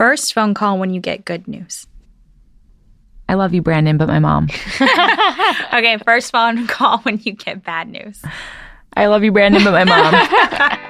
First phone call when you get good news. I love you, Brandon, but my mom. okay, first phone call when you get bad news. I love you, Brandon, but my mom.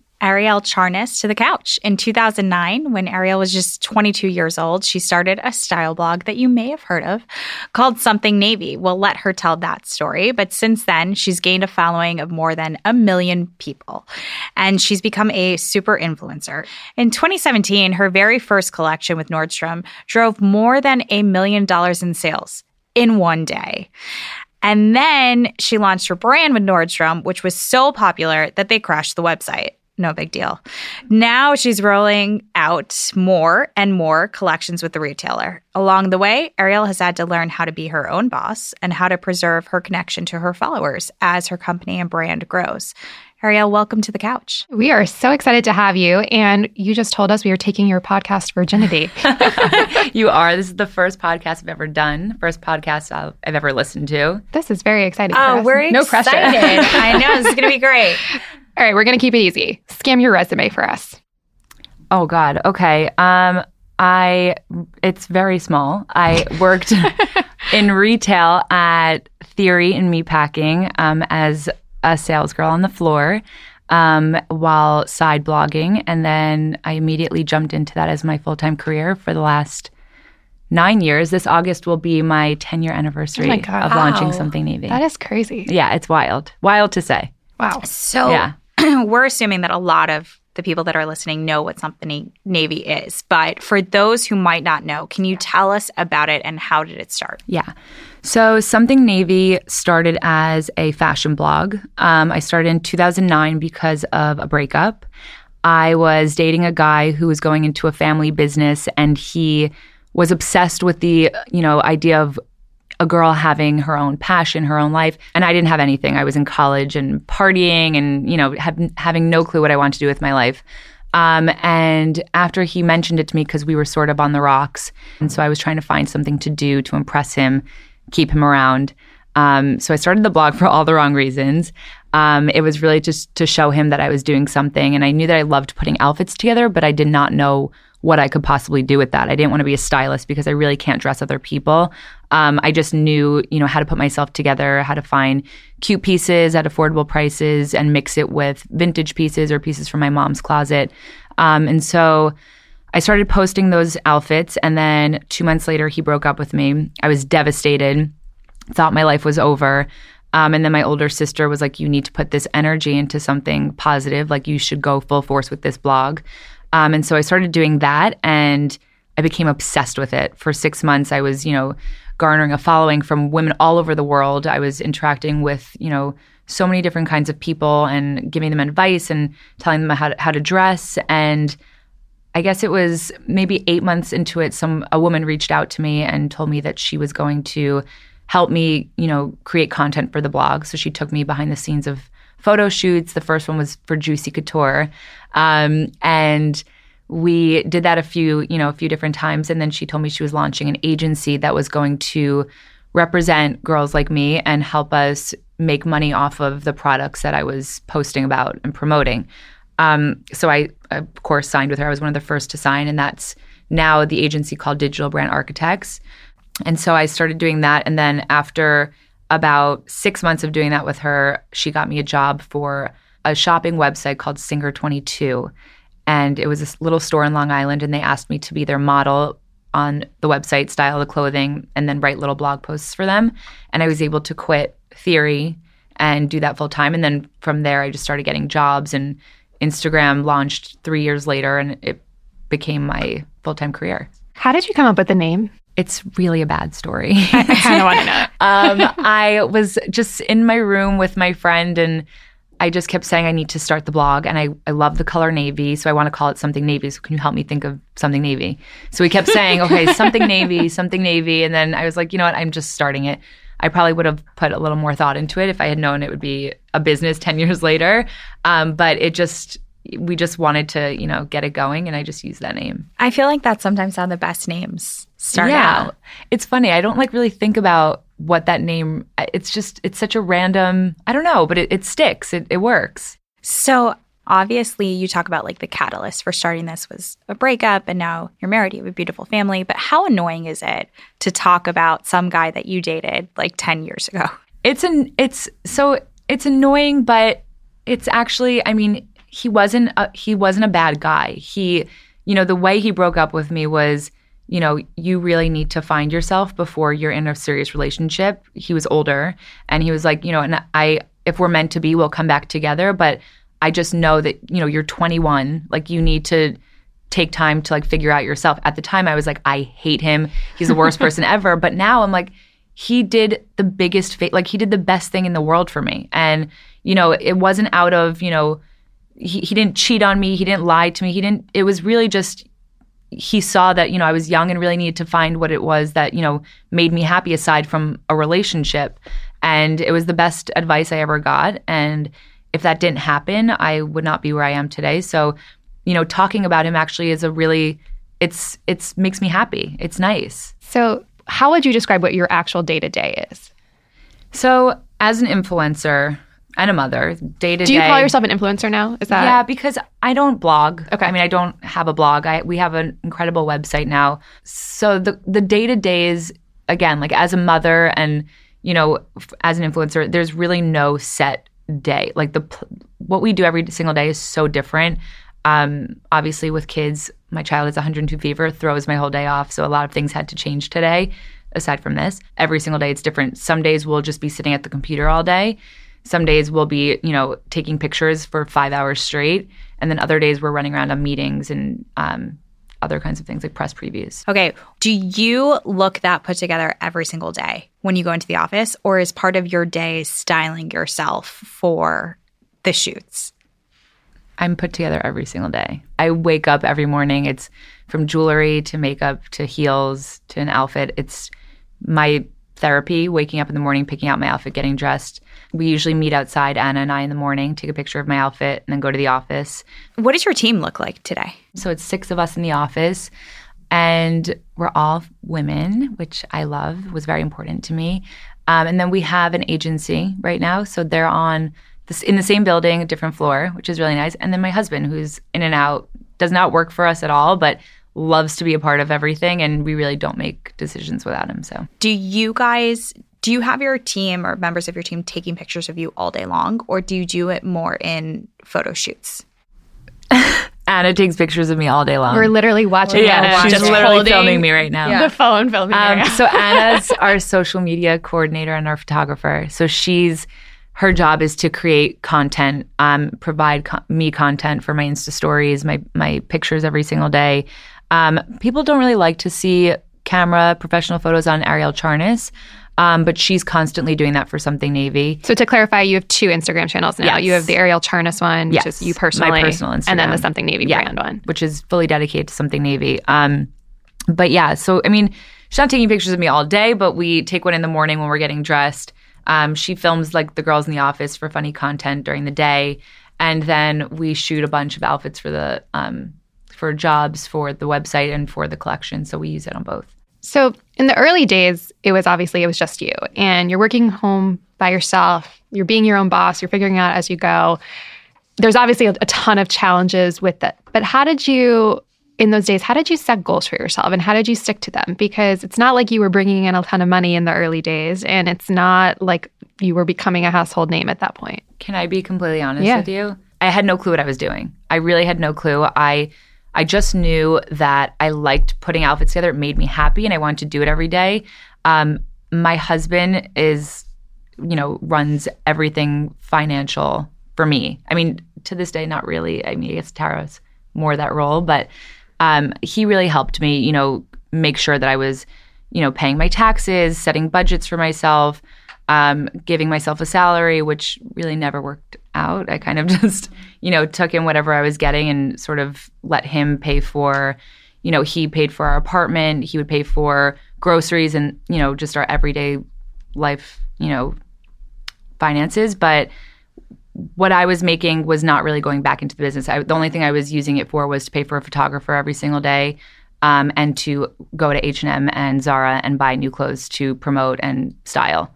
Arielle Charnas to the couch. In 2009, when Arielle was just 22 years old, she started a style blog that you may have heard of called Something Navy. We'll let her tell that story. But since then, she's gained a following of more than a million people, and she's become a super influencer. In 2017, her very first collection with Nordstrom drove more than a million dollars in sales in one day. And then she launched her brand with Nordstrom, which was so popular that they crashed the website no big deal. Now she's rolling out more and more collections with the retailer. Along the way, Arielle has had to learn how to be her own boss and how to preserve her connection to her followers as her company and brand grows. Arielle, welcome to the couch. We are so excited to have you. And you just told us we are taking your podcast virginity. you are. This is the first podcast I've ever done, first podcast I've ever listened to. This is very exciting. Oh, we're no excited. pressure. I know. This is going to be great. All right, we're going to keep it easy. Skim your resume for us. Oh God. Okay. Um, I it's very small. I worked in retail at Theory and Meatpacking um, as a sales girl on the floor um, while side blogging, and then I immediately jumped into that as my full time career for the last nine years. This August will be my 10 year anniversary oh of wow. launching Something Navy. That is crazy. Yeah, it's wild. Wild to say. Wow. So yeah. we're assuming that a lot of the people that are listening know what something Navy is. But for those who might not know, can you tell us about it and how did it start? Yeah. So, Something Navy started as a fashion blog. Um, I started in 2009 because of a breakup. I was dating a guy who was going into a family business and he was obsessed with the, you know, idea of a girl having her own passion, her own life. And I didn't have anything. I was in college and partying and, you know, have, having no clue what I wanted to do with my life. Um, and after he mentioned it to me, because we were sort of on the rocks, and so I was trying to find something to do to impress him, keep him around. Um, so I started the blog for all the wrong reasons. Um, it was really just to show him that I was doing something, and I knew that I loved putting outfits together, but I did not know what I could possibly do with that. I didn't want to be a stylist because I really can't dress other people. Um, I just knew, you know, how to put myself together, how to find cute pieces at affordable prices and mix it with vintage pieces or pieces from my mom's closet. Um, and so I started posting those outfits. And then two months later, he broke up with me. I was devastated, thought my life was over. Um, and then my older sister was like, You need to put this energy into something positive. Like, you should go full force with this blog. Um, and so I started doing that and I became obsessed with it. For six months, I was, you know, garnering a following from women all over the world. I was interacting with, you know, so many different kinds of people and giving them advice and telling them how to, how to dress. And I guess it was maybe eight months into it, some a woman reached out to me and told me that she was going to help me, you know, create content for the blog. So she took me behind the scenes of photo shoots. The first one was for Juicy Couture. Um, and we did that a few, you know, a few different times. And then she told me she was launching an agency that was going to represent girls like me and help us make money off of the products that I was posting about and promoting. Um, so I, of course, signed with her. I was one of the first to sign, and that's now the agency called Digital Brand Architects. And so I started doing that. And then after about six months of doing that with her, she got me a job for a shopping website called Singer 22. And it was a little store in Long Island, and they asked me to be their model on the website, style the clothing, and then write little blog posts for them. And I was able to quit Theory and do that full time. And then from there, I just started getting jobs, and Instagram launched three years later, and it became my full time career. How did you come up with the name? It's really a bad story. I, I want to know. um, I was just in my room with my friend, and I just kept saying I need to start the blog and I, I love the color navy. So I want to call it something navy. So can you help me think of something navy? So we kept saying, okay, something navy, something navy. And then I was like, you know what? I'm just starting it. I probably would have put a little more thought into it if I had known it would be a business 10 years later. Um, but it just, we just wanted to, you know, get it going and I just used that name. I feel like that's sometimes how the best names start out. yeah. out. It's funny. I don't like really think about what that name it's just it's such a random I don't know, but it, it sticks. It, it works. So obviously you talk about like the catalyst for starting this was a breakup and now you're married, you have a beautiful family. But how annoying is it to talk about some guy that you dated like 10 years ago? It's an it's so it's annoying, but it's actually I mean, he wasn't a, he wasn't a bad guy. He you know, the way he broke up with me was you know, you really need to find yourself before you're in a serious relationship. He was older and he was like, you know, and I, if we're meant to be, we'll come back together. But I just know that, you know, you're 21. Like, you need to take time to like figure out yourself. At the time, I was like, I hate him. He's the worst person ever. But now I'm like, he did the biggest, fa- like, he did the best thing in the world for me. And, you know, it wasn't out of, you know, he, he didn't cheat on me. He didn't lie to me. He didn't, it was really just, he saw that you know I was young and really needed to find what it was that you know made me happy aside from a relationship and it was the best advice I ever got and if that didn't happen I would not be where I am today so you know talking about him actually is a really it's it's makes me happy it's nice So, how would you describe what your actual day to day is? so as an influencer and a mother day to day Do you call yourself an influencer now? Is that yeah, because I don't blog. Okay. I mean, I don't have a blog. I we have an incredible website now. So the the day to day is again like as a mother and you know f- as an influencer, there's really no set day. Like the what we do every single day is so different. Um, obviously, with kids, my child has 102 fever, throws my whole day off. So a lot of things had to change today. Aside from this, every single day it's different. Some days we'll just be sitting at the computer all day. Some days we'll be, you know, taking pictures for five hours straight, and then other days we're running around on meetings and um, other kinds of things like press previews. Okay. Do you look that put together every single day when you go into the office, or is part of your day styling yourself for the shoots? I'm put together every single day. I wake up every morning. It's from jewelry to makeup to heels to an outfit. It's my therapy, waking up in the morning, picking out my outfit, getting dressed. We usually meet outside, Anna and I, in the morning, take a picture of my outfit, and then go to the office. What does your team look like today? So it's six of us in the office, and we're all women, which I love, was very important to me. Um, and then we have an agency right now, so they're on this in the same building, a different floor, which is really nice. And then my husband, who's in and out, does not work for us at all, but loves to be a part of everything, and we really don't make decisions without him. So Do you guys do you have your team or members of your team taking pictures of you all day long, or do you do it more in photo shoots? Anna takes pictures of me all day long. We're literally watching yeah, Anna she's just literally filming me right now. the phone filming Um, her. so Anna's our social media coordinator and our photographer. So she's her job is to create content, um, provide co- me content for my Insta stories, my my pictures every single day. Um, people don't really like to see camera professional photos on Arielle Charnas, um, but she's constantly doing that for something Navy. So to clarify, you have two Instagram channels now. Yes. You have the Arielle Charnas one, which Yes, is you my personally, personal and then the Something Navy Yeah. brand one. which is fully dedicated to something Navy. Um, but yeah, so I mean, she's not taking pictures of me all day, but we take one in the morning when we're getting dressed. Um, she films like the girls in the office for funny content during the day, and then we shoot a bunch of outfits for the um, for jobs for the website and for the collection. So we use it on both. So in the early days, it was obviously it was just you, and you're working home by yourself. You're being your own boss. You're figuring out as you go. There's obviously a, a ton of challenges with it. But how did you, in those days, how did you set goals for yourself, and how did you stick to them? Because it's not like you were bringing in a ton of money in the early days, and it's not like you were becoming a household name at that point. Can I be completely honest Yeah. with you? I had no clue what I was doing. I really had no clue. I I just knew that I liked putting outfits together. It made me happy, and I wanted to do it every day. Um, my husband is, you know, runs everything financial for me. I mean, to this day, not really. I mean, I guess Tara's more that role, but um, he really helped me. You know, make sure that I was, you know, paying my taxes, setting budgets for myself. Um, giving myself a salary, which really never worked out. I kind of just, you know, took in whatever I was getting and sort of let him pay for, you know, he paid for our apartment, he would pay for groceries and, you know, just our everyday life, you know, finances. But what I was making was not really going back into the business. I, the only thing I was using it for was to pay for a photographer every single day, um, and to go to H and M and Zara and buy new clothes to promote and style.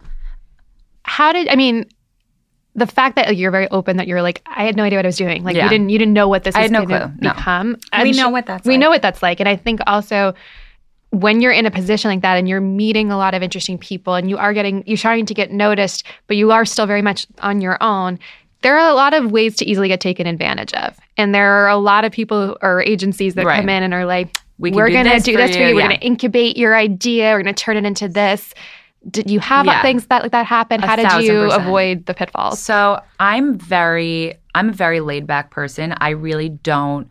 How did I mean? The fact that like, you're very open, that you're like, I had no idea what I was doing. Like Yeah. you didn't, you didn't know what this I was had no going to clue. No. we I'm know what that's we like. know what that's like, and I think also when you're in a position like that and you're meeting a lot of interesting people and you are getting you're starting to get noticed, but you are still very much on your own. There are a lot of ways to easily get taken advantage of, and there are a lot of people or agencies that Right. come in and are like, We can "We're going to this do for this for you." you. We're Yeah. going to incubate your idea. We're going to turn it into this." Did you have Yeah. things that like that happen? A How did you percent. avoid the pitfalls? So I'm very, I'm a very laid back person. I really don't.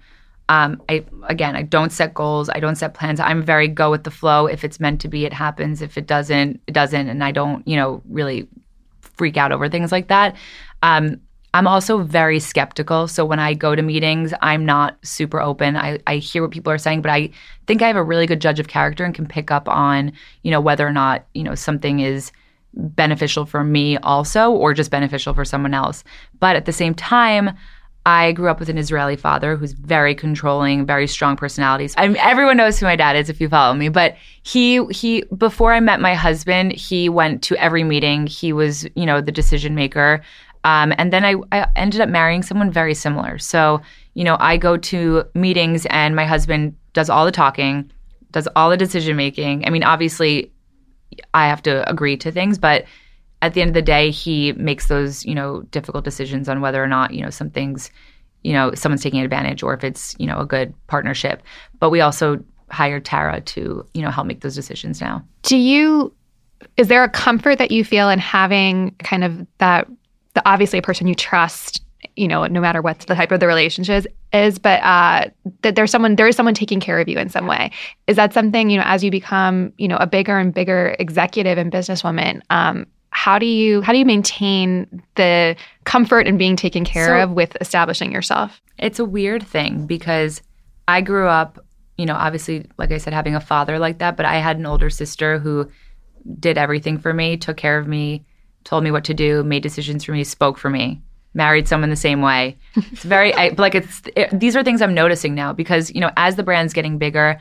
Um, I again, I don't set goals. I don't set plans. I'm very go with the flow. If it's meant to be, it happens. If it doesn't, it doesn't. And I don't, you know, really freak out over things like that. Um, I'm also very skeptical. So when I go to meetings, I'm not super open. I, I hear what people are saying, but I think I have a really good judge of character and can pick up on, you know, whether or not, you know, something is beneficial for me also or just beneficial for someone else. But at the same time, I grew up with an Israeli father who's very controlling, very strong personalities. I everyone knows who my dad is if you follow me, but he he before I met my husband, he went to every meeting. He was, you know, the decision maker. Um, and then I, I ended up marrying someone very similar. So, you know, I go to meetings and my husband does all the talking, does all the decision making. I mean, obviously I have to agree to things, but at the end of the day, he makes those, you know, difficult decisions on whether or not, you know, something's, you know, someone's taking advantage or if it's, you know, a good partnership. But we also hired Tara to, you know, help make those decisions now. do you is there a comfort that you feel in having kind of that the obviously a person you trust you know no matter what the type of the relationship is but uh that there's someone there is someone taking care of you in some way. Is that something you know as you become you know a bigger and bigger executive and businesswoman um how do you how do you maintain the comfort in being taken care So- of with establishing yourself? It's a weird thing because I grew up, you know, obviously, like I said, having a father like that, but I had an older sister who did everything for me, took care of me, told me what to do, made decisions for me, spoke for me, married someone the same way. It's very, I, like, it's, it, these are things I'm noticing now because, you know, as the brand's getting bigger,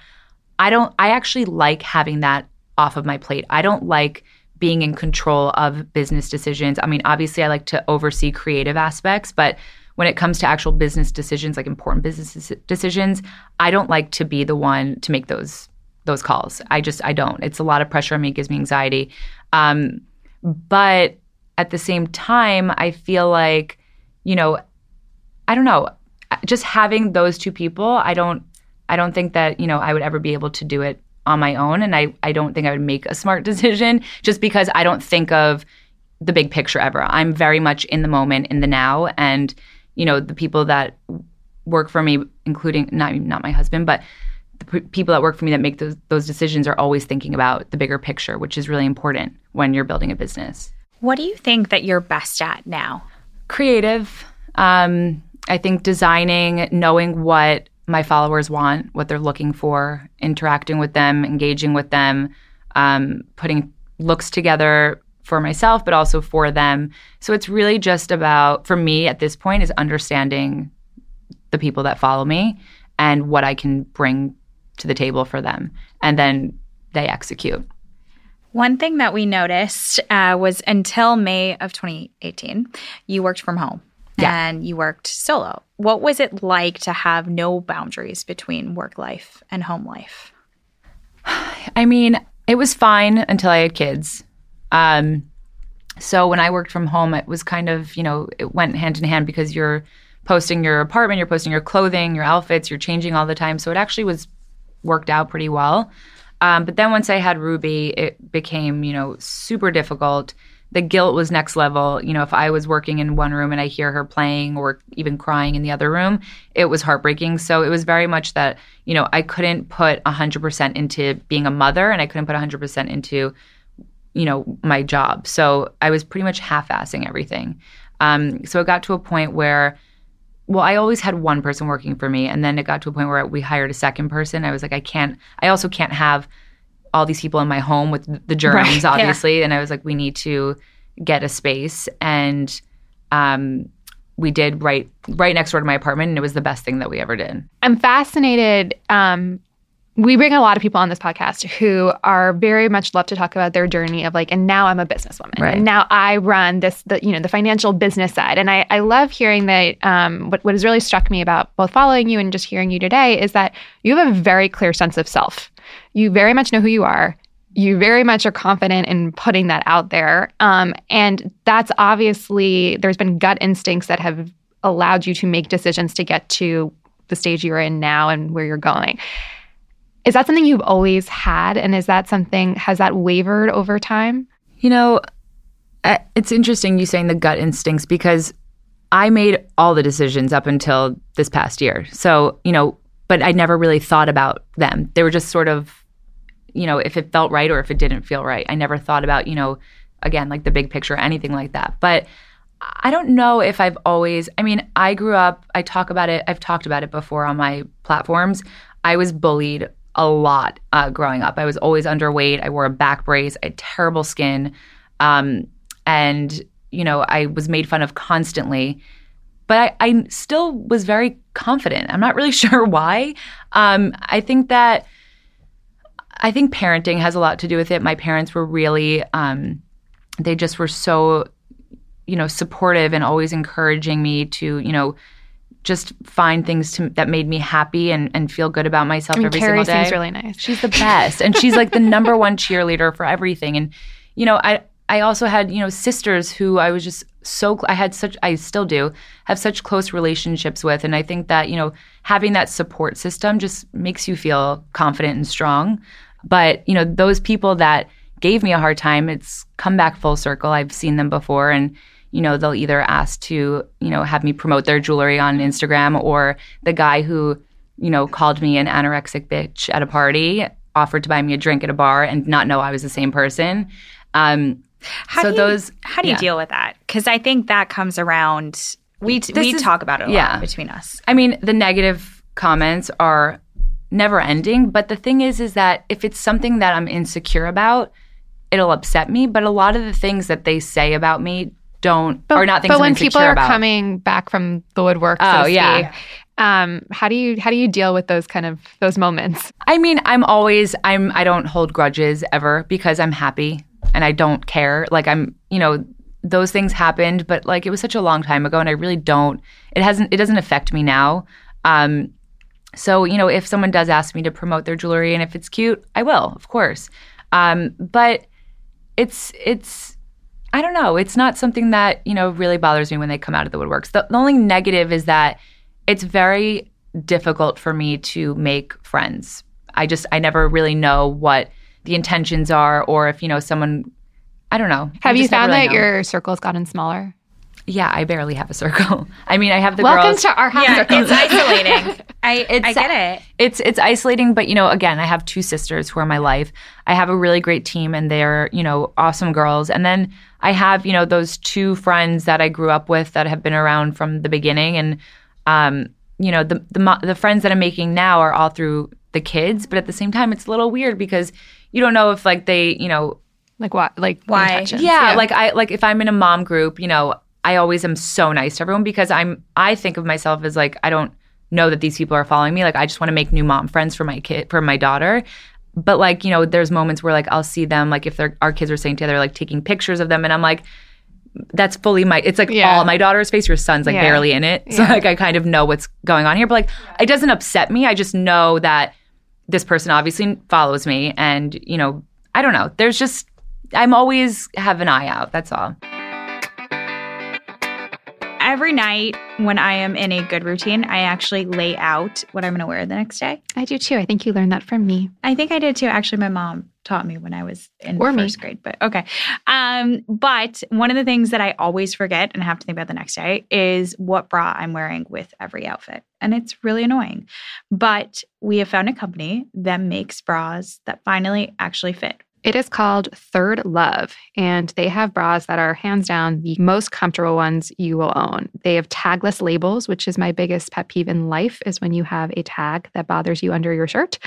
I don't, I actually like having that off of my plate. I don't like being in control of business decisions. I mean, obviously, I like to oversee creative aspects, but when it comes to actual business decisions, like important business decisions, I don't like to be the one to make those those calls. I just I don't. It's a lot of pressure on me. It gives me anxiety. Um, but at the same time, I feel like, you know, I don't know, just having those two people, I don't I don't think that, you know, I would ever be able to do it on my own and I I don't think I would make a smart decision just because I don't think of the big picture ever. I'm very much in the moment, in the now and you know, the people that work for me including not not my husband, but the p- people that work for me that make those those decisions are always thinking about the bigger picture, which is really important when you're building a business What do you think that you're best at now? creative. Um, I think designing, knowing what my followers want, what they're looking for, interacting with them, engaging with them, um, putting looks together for myself, but also for them. So it's really just about, for me at this point, is understanding the people that follow me and what I can bring to the table for them. And then they execute. One thing that we noticed uh, was until May of 2018, you worked from home Yeah. and you worked solo. What was it like to have no boundaries between work life and home life? I mean, it was fine until I had kids. Um, so when I worked from home, it was kind of, you know, it went hand in hand because you're posting your apartment, you're posting your clothing, your outfits, you're changing all the time. So it actually was worked out pretty well. Um, but then once I had Ruby, it became, you know, super difficult. The guilt was next level. You know, if I was working in one room and I hear her playing or even crying in the other room, it was heartbreaking. So it was very much that, you know, I couldn't put 100% into being a mother and I couldn't put 100% into you know, my job. So I was pretty much half-assing everything. Um, so it got to a point where, well, I always had one person working for me, and then it got to a point where we hired a second person. I was like, I can't. I also can't have all these people in my home with the germs, Right, yeah. obviously. And I was like, we need to get a space, and um, we did right right next door to my apartment, and it was the best thing that we ever did. I'm fascinated. Um, we bring a lot of people on this podcast who are very much love to talk about their journey of like, and now I'm a businesswoman, Right. and now I run this, the you know, the financial business side. And I, I love hearing that. Um, what what has really struck me about both following you and just hearing you today is that you have a very clear sense of self. You very much know who you are. You very much are confident in putting that out there. Um, and that's obviously there's been gut instincts that have allowed you to make decisions to get to the stage you're in now and where you're going. Is that something you've always had? And is that something, has that wavered over time? You know, it's interesting you saying the gut instincts because I made all the decisions up until this past year. So, you know, but I never really thought about them. They were just sort of, you know, if it felt right or if it didn't feel right. I never thought about, you know, again, like the big picture or anything like that. But I don't know if I've always, I mean, I grew up, I talk about it, I've talked about it before on my platforms. I was bullied a lot uh, growing up. I was always underweight. I wore a back brace. I had terrible skin. Um, and, you know, I was made fun of constantly. But I, I still was very confident. I'm not really sure why. Um, I think that I think parenting has a lot to do with it. My parents were really, um, they just were so, you know, supportive and always encouraging me to, you know, just find things to, that made me happy and, and feel good about myself I mean, every Carrie single day. seems really nice. She's the best. and she's like the number one cheerleader for everything. And, you know, I, I also had, you know, sisters who I was just so, I had such, I still do have such close relationships with. And I think that, you know, having that support system just makes you feel confident and strong. But, you know, those people that gave me a hard time, it's come back full circle. I've seen them before. And, you know, they'll either ask to, you know, have me promote their jewelry on Instagram or the guy who, you know, called me an anorexic bitch at a party, offered to buy me a drink at a bar and not know I was the same person. Um, How so do you, those, how do you yeah. deal with that? Because I think that comes around. We we is- talk about it a yeah. lot between us. I mean, the negative comments are never ending, but the thing is is that if it's something that I'm insecure about, it'll upset me, but a lot of the things that they say about me don't are not things but when people are about. coming back from the woodwork, so Oh, to yeah. speak, um, how do you how do you deal with those kind of those moments? I mean, I'm always I'm I don't hold grudges ever because I'm happy and I don't care. Like I'm, you know, those things happened, but like it was such a long time ago and I really don't it hasn't it doesn't affect me now. Um so, you know, if someone does ask me to promote their jewelry and if it's cute, I will, of course. Um but it's it's I don't know, it's not something that, you know, really bothers me when they come out of the woodworks. The, the only negative is that it's very difficult for me to make friends. I just I never really know what the intentions are or if, you know, someone I don't know. Have you found really that know. your circle's gotten smaller? Yeah, I barely have a circle. I mean, I have the girls. Welcome girls. to our house. Yeah, circle. it's isolating. I It's- I get it. it's it's isolating, but you know, again, I have two sisters who are my life. I have a really great team and they're, you know, awesome girls. And then I have, you know, those two friends that I grew up with that have been around from the beginning and um, you know, the the the friends that I'm making now are all through the kids, but at the same time it's a little weird because you don't know if like they, you know, like what? Like Why? intentions. yeah, like I like if I'm in a mom group, you know, I always am so nice to everyone because I'm I think of myself as like I don't know that these people are following me. Like I just want to make new mom friends for my kid for my daughter. But like, you know, there's moments where like I'll see them like if they're our kids are staying together, like taking pictures of them and I'm like that's fully my it's like Yeah. all my daughter's face your son's like Yeah. barely in it so Yeah. like i kind of know what's going on here but like it doesn't upset me i just know that this person obviously follows me and you know i don't know there's just i'm always have an eye out that's all Every night when I am in a good routine, I actually lay out what I'm going to wear the next day. I do too. I think you learned that from me. I think I did too. Actually, my mom taught me when I was in Or me. first grade, but okay. Um, but one of the things that I always forget and have to think about the next day is what bra I'm wearing with every outfit. And it's really annoying. But we have found a company that makes bras that finally actually fit. It is called ThirdLove, and they have bras that are hands down the most comfortable ones you will own. They have tagless labels, which is my biggest pet peeve in life is when you have a tag that bothers you under your shirt.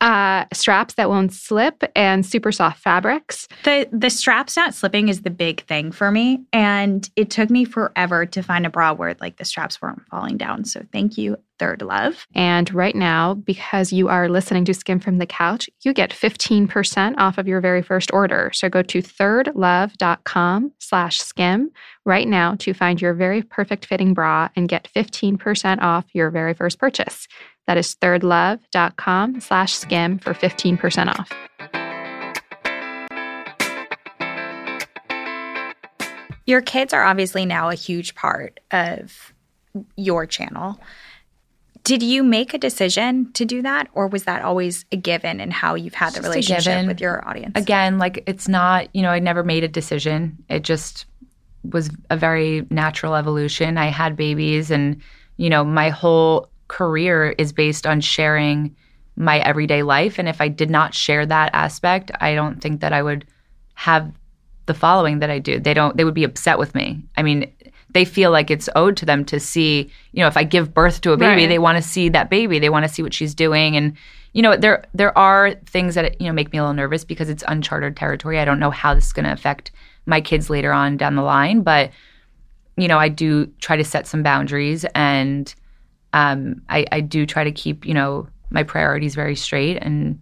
Uh, straps that won't slip and super soft fabrics. The the straps not slipping is the big thing for me, and it took me forever to find a bra where like the straps weren't falling down. So thank you Third Love. And right now, because you are listening to Skimm from the Couch, you get 15% off of your very first order. So go to thirdlove.com slash skimm right now to find your very perfect fitting bra and get 15% off your very first purchase. That is thirdlove.com slash skimm for 15% off. Your kids are obviously now a huge part of your channel. Did you make a decision to do that, or was that always a given in how you've had the Just relationship with your audience? Again, like it's not, you know, I never made a decision. It just was a very natural evolution. I had babies and, you know, my whole career is based on sharing my everyday life. And if I did not share that aspect, I don't think that I would have the following that I do. They don't, they would be upset with me. I mean, they feel like it's owed to them to see, you know, if I give birth to a baby, Right. they want to see that baby. They want to see what she's doing. And, you know, there there are things that, you know, make me a little nervous because it's uncharted territory. I don't know how this is going to affect my kids later on down the line, but you know, I do try to set some boundaries and um, I, I do try to keep, you know, my priorities very straight and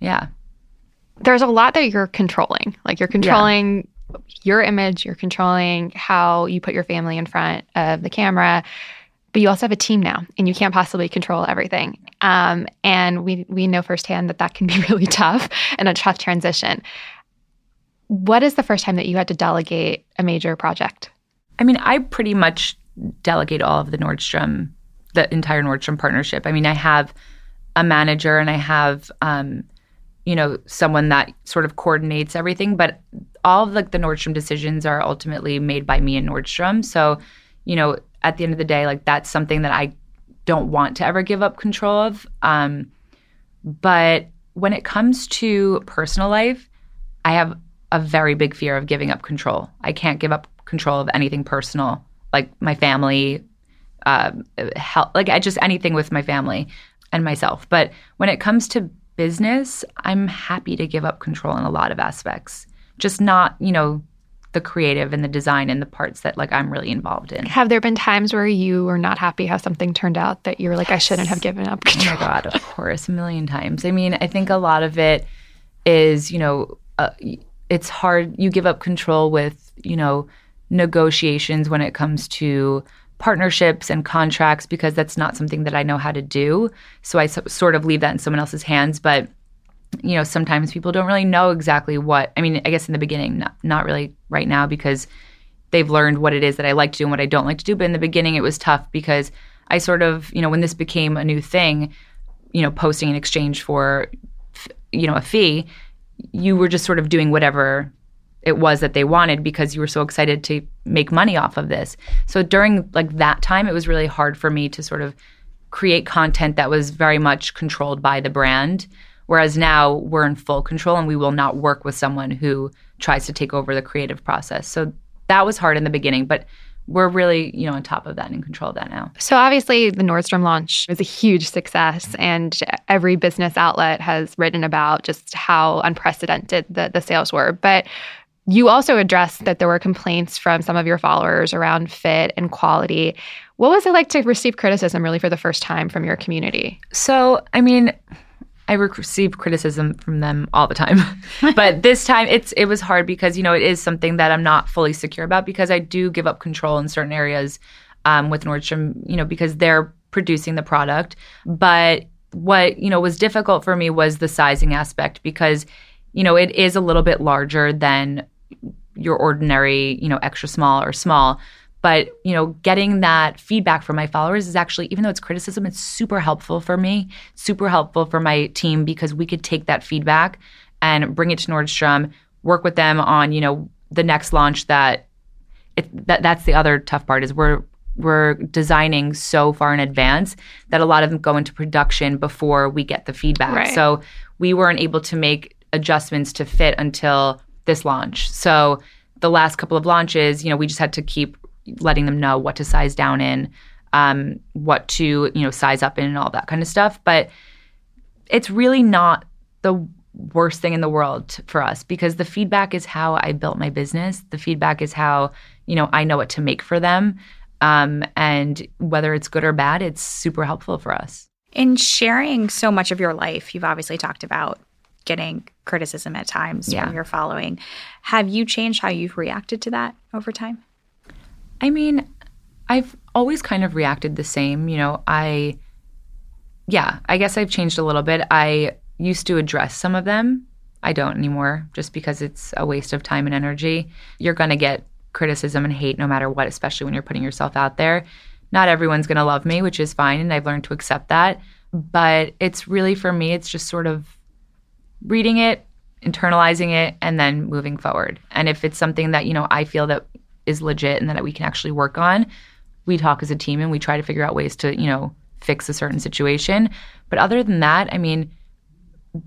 yeah. there's a lot that you're controlling. Like you're controlling your image, you're controlling how you put your family in front of the camera, but you also have a team now, and you can't possibly control everything. Um, and we we know firsthand that that can be really tough and a tough transition. What is the first time that you had to delegate a major project? I mean, I pretty much delegate all of the Nordstrom, the entire Nordstrom partnership. I mean, I have a manager and I have, um, you know, someone that sort of coordinates everything, but all of like the Nordstrom decisions are ultimately made by me and Nordstrom. So, you know, at the end of the day, like that's something that I don't want to ever give up control of. Um, but when it comes to personal life, I have a very big fear of giving up control. I can't give up control of anything personal, like my family, um, health, like just anything with my family and myself. But when it comes to business, I'm happy to give up control in a lot of aspects. Just not, you know, the creative and the design and the parts that like I'm really involved in. Have there been times where you were not happy how something turned out that you were like, I shouldn't have given up Oh my God, of course, a million times. I mean, I think a lot of it is, you know, uh, it's hard. You give up control with, you know, negotiations when it comes to partnerships and contracts because that's not something that I know how to do. So I so- sort of leave that in someone else's hands. But, you know, sometimes people don't really know exactly what, I mean, I guess in the beginning, not, not really right now because they've learned what it is that I like to do and what I don't like to do. But in the beginning, it was tough because I sort of, you know, when this became a new thing, you know, posting in exchange for, you know, a fee, you were just sort of doing whatever it was that they wanted because you were so excited to make money off of this. So during like that time, it was really hard for me to sort of create content that was very much controlled by the brand. Whereas now we're in full control and we will not work with someone who tries to take over the creative process. So that was hard in the beginning, but we're really, you know, on top of that and in control of that now. So obviously, the Nordstrom launch was a huge success, and every business outlet has written about just how unprecedented the, the sales were. But you also addressed that there were complaints from some of your followers around fit and quality. What was it like to receive criticism really for the first time from your community? So, I mean, I receive criticism from them all the time, but this time it's it was hard because you know it is something that I'm not fully secure about because I do give up control in certain areas um, with Nordstrom, you know, because they're producing the product. But what you know was difficult for me was the sizing aspect because you know it is a little bit larger than your ordinary, you know, extra small or small. But, you know, getting that feedback from my followers is actually, even though it's criticism, it's super helpful for me, super helpful for my team because we could take that feedback and bring it to Nordstrom, work with them on, you know, the next launch that it, that that's the other tough part is we're we're designing so far in advance that a lot of them go into production before we get the feedback. Right. So we weren't able to make adjustments to fit until this launch. So the last couple of launches, you know, we just had to keep letting them know what to size down in, um, what to, you know, size up in and all that kind of stuff. But it's really not the worst thing in the world for us because the feedback is how I built my business. The feedback is how, you know, I know what to make for them. Um, and whether it's good or bad, it's super helpful for us. In sharing so much of your life, you've obviously talked about getting criticism at times Yeah. from your following. Have you changed how you've reacted to that over time? I mean, I've always kind of reacted the same. You know, I, yeah, I guess I've changed a little bit. I used to address some of them. I don't anymore just because it's a waste of time and energy. You're going to get criticism and hate no matter what, especially when you're putting yourself out there. Not everyone's going to love me, which is fine. And I've learned to accept that. But it's really for me, it's just sort of reading it, internalizing it, and then moving forward. And if it's something that, you know, I feel that is legit and that we can actually work on, we talk as a team and we try to figure out ways to, you know, fix a certain situation. But other than that, I mean,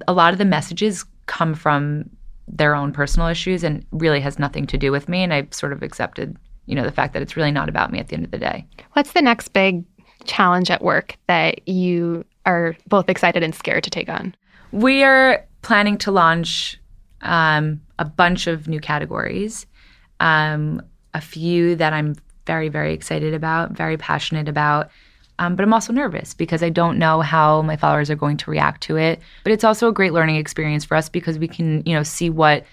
a lot of the messages come from their own personal issues and really has nothing to do with me. And I've sort of accepted, you know, the fact that it's really not about me at the end of the day. What's the next big challenge at work that you are both excited and scared to take on? We are planning to launch um, a bunch of new categories, um, a few that I'm very, very excited about, very passionate about. Um, but I'm also nervous because I don't know how my followers are going to react to it. But it's also a great learning experience for us because we can, you know, see what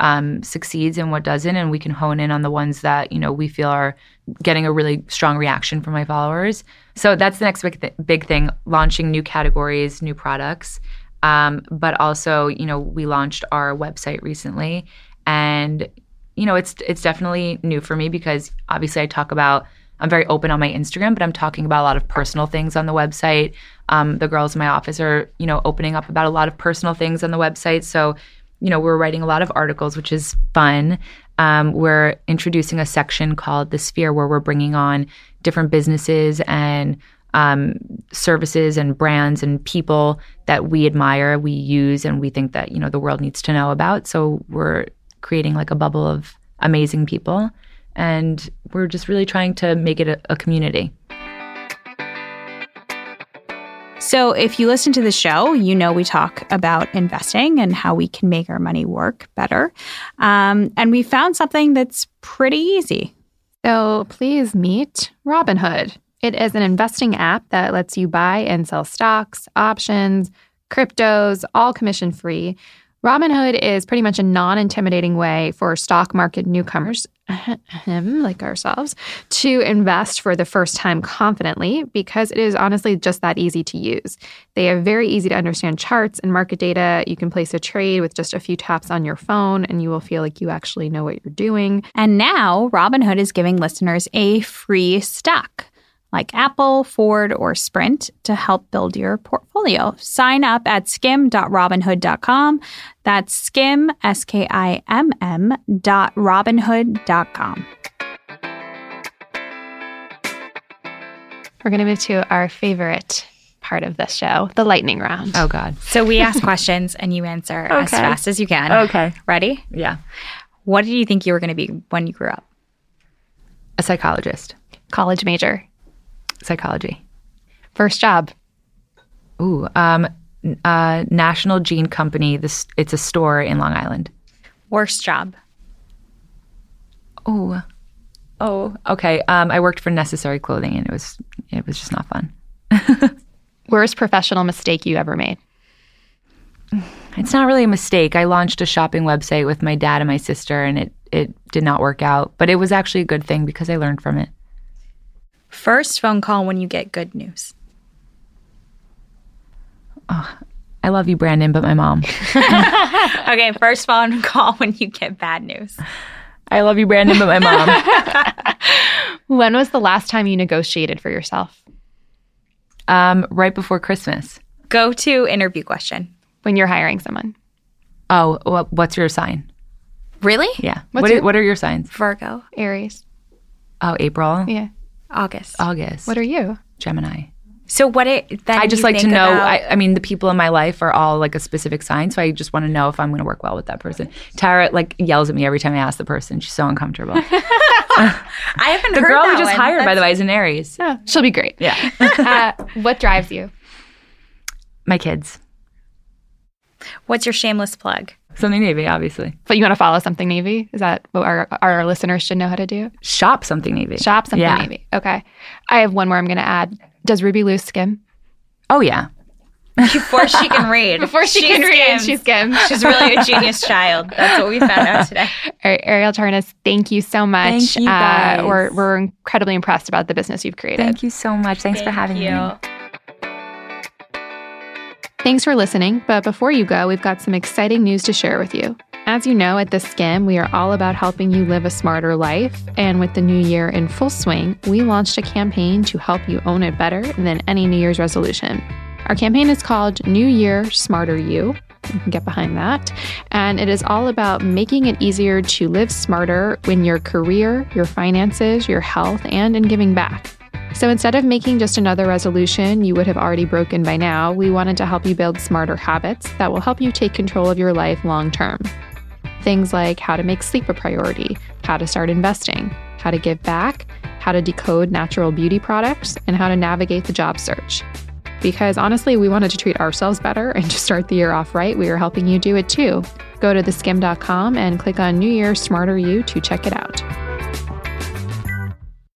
um, succeeds and what doesn't, and we can hone in on the ones that you know we feel are getting a really strong reaction from my followers. So that's the next big, th- big thing: launching new categories, new products. Um, but also, you know, we launched our website recently, and you know, it's it's definitely new for me because obviously I talk about I'm very open on my Instagram, but I'm talking about a lot of personal things on the website. Um, the girls in my office are, you know, opening up about a lot of personal things on the website. So, you know, we're writing a lot of articles, which is fun. Um, we're introducing a section called the Sphere, where we're bringing on different businesses and um, services and brands and people that we admire, we use, and we think that you know the world needs to know about. So we're creating like a bubble of amazing people and we're just really trying to make it a, a community. So, if you listen to the show, you know we talk about investing and how we can make our money work better. Um, and we found something that's pretty easy. So please meet Robinhood. It is an investing app that lets you buy and sell stocks, options, cryptos, all commission free. Robinhood is pretty much a non intimidating way for stock market newcomers, like ourselves, to invest for the first time confidently because it is honestly just that easy to use. They have very easy to understand charts and market data. You can place a trade with just a few taps on your phone and you will feel like you actually know what you're doing. And now Robinhood is giving listeners a free stock like Apple, Ford, or Sprint to help build your portfolio. Sign up at skimm.robinhood.com. That's skim, S K I M M, dot robinhood.com. We're going to move to our favorite part of this show, the lightning round. Oh God. So we ask questions and you answer as fast as you can. Okay. Ready? Yeah. What did you think you were going to be when you grew up? A psychologist. College major. Psychology. First job. Ooh. Um. Uh. National Jean Company. This. It's a store in Long Island. Worst job. Oh. Oh. Okay. Um. I worked for Necessary Clothing, and it was. It was just not fun. Worst professional mistake you ever made. It's not really a mistake. I launched a shopping website with my dad and my sister, and it it did not work out. But it was actually a good thing because I learned from it. First phone call when you get good news. I love you, Brandon, but my mom. Okay, first phone call when you get bad news. I love you, Brandon, but my mom. When was the last time you negotiated for yourself? um. Right before Christmas. Go to interview question. When you're hiring someone. Oh. What, what's your sign? Really? Yeah. What's What your- what are your signs? Virgo. Aries. Oh, April. Yeah. August. August. What are you? Gemini. So what it I just like to know. about- I, I mean, the people in my life are all like a specific sign, so I just want to know if I'm going to work well with that person. Tara like yells at me every time I ask the person. She's so uncomfortable. I haven't the girl we just one. hired, by the way, is an Aries. Yeah, she'll be great. Yeah, uh, what drives you? my kids. What's your shameless plug? Something Navy, obviously. But you want to follow something Navy? Is that what our, our listeners should know how to do? Shop something Navy. Shop something Yeah. Navy. Okay. I have one more I'm going to add. Does Ruby Lou skim? Oh yeah. Before she can read. Before she, can read, skims. she skims. She's really a genius child. That's what we found out today. All right, Arielle Charnas, thank you so much. Thank you, guys. Uh, we're, we're incredibly impressed about the business you've created. Thank you so much. Thanks for having you. me. Thanks for listening, but before you go, we've got some exciting news to share with you. As you know, at The Skimm, we are all about helping you live a smarter life. And with the new year in full swing, we launched a campaign to help you own it better than any New Year's resolution. Our campaign is called New Year Smarter You. You can get behind that. And it is all about making it easier to live smarter in your career, your finances, your health, and in giving back. So instead of making just another resolution you would have already broken by now, we wanted to help you build smarter habits that will help you take control of your life long term. Things like how to make sleep a priority, how to start investing, how to give back, how to decode natural beauty products, and how to navigate the job search. Because honestly, we wanted to treat ourselves better and to start the year off right, we are helping you do it too. Go to theskimm.com and click on New Year Smarter You to check it out.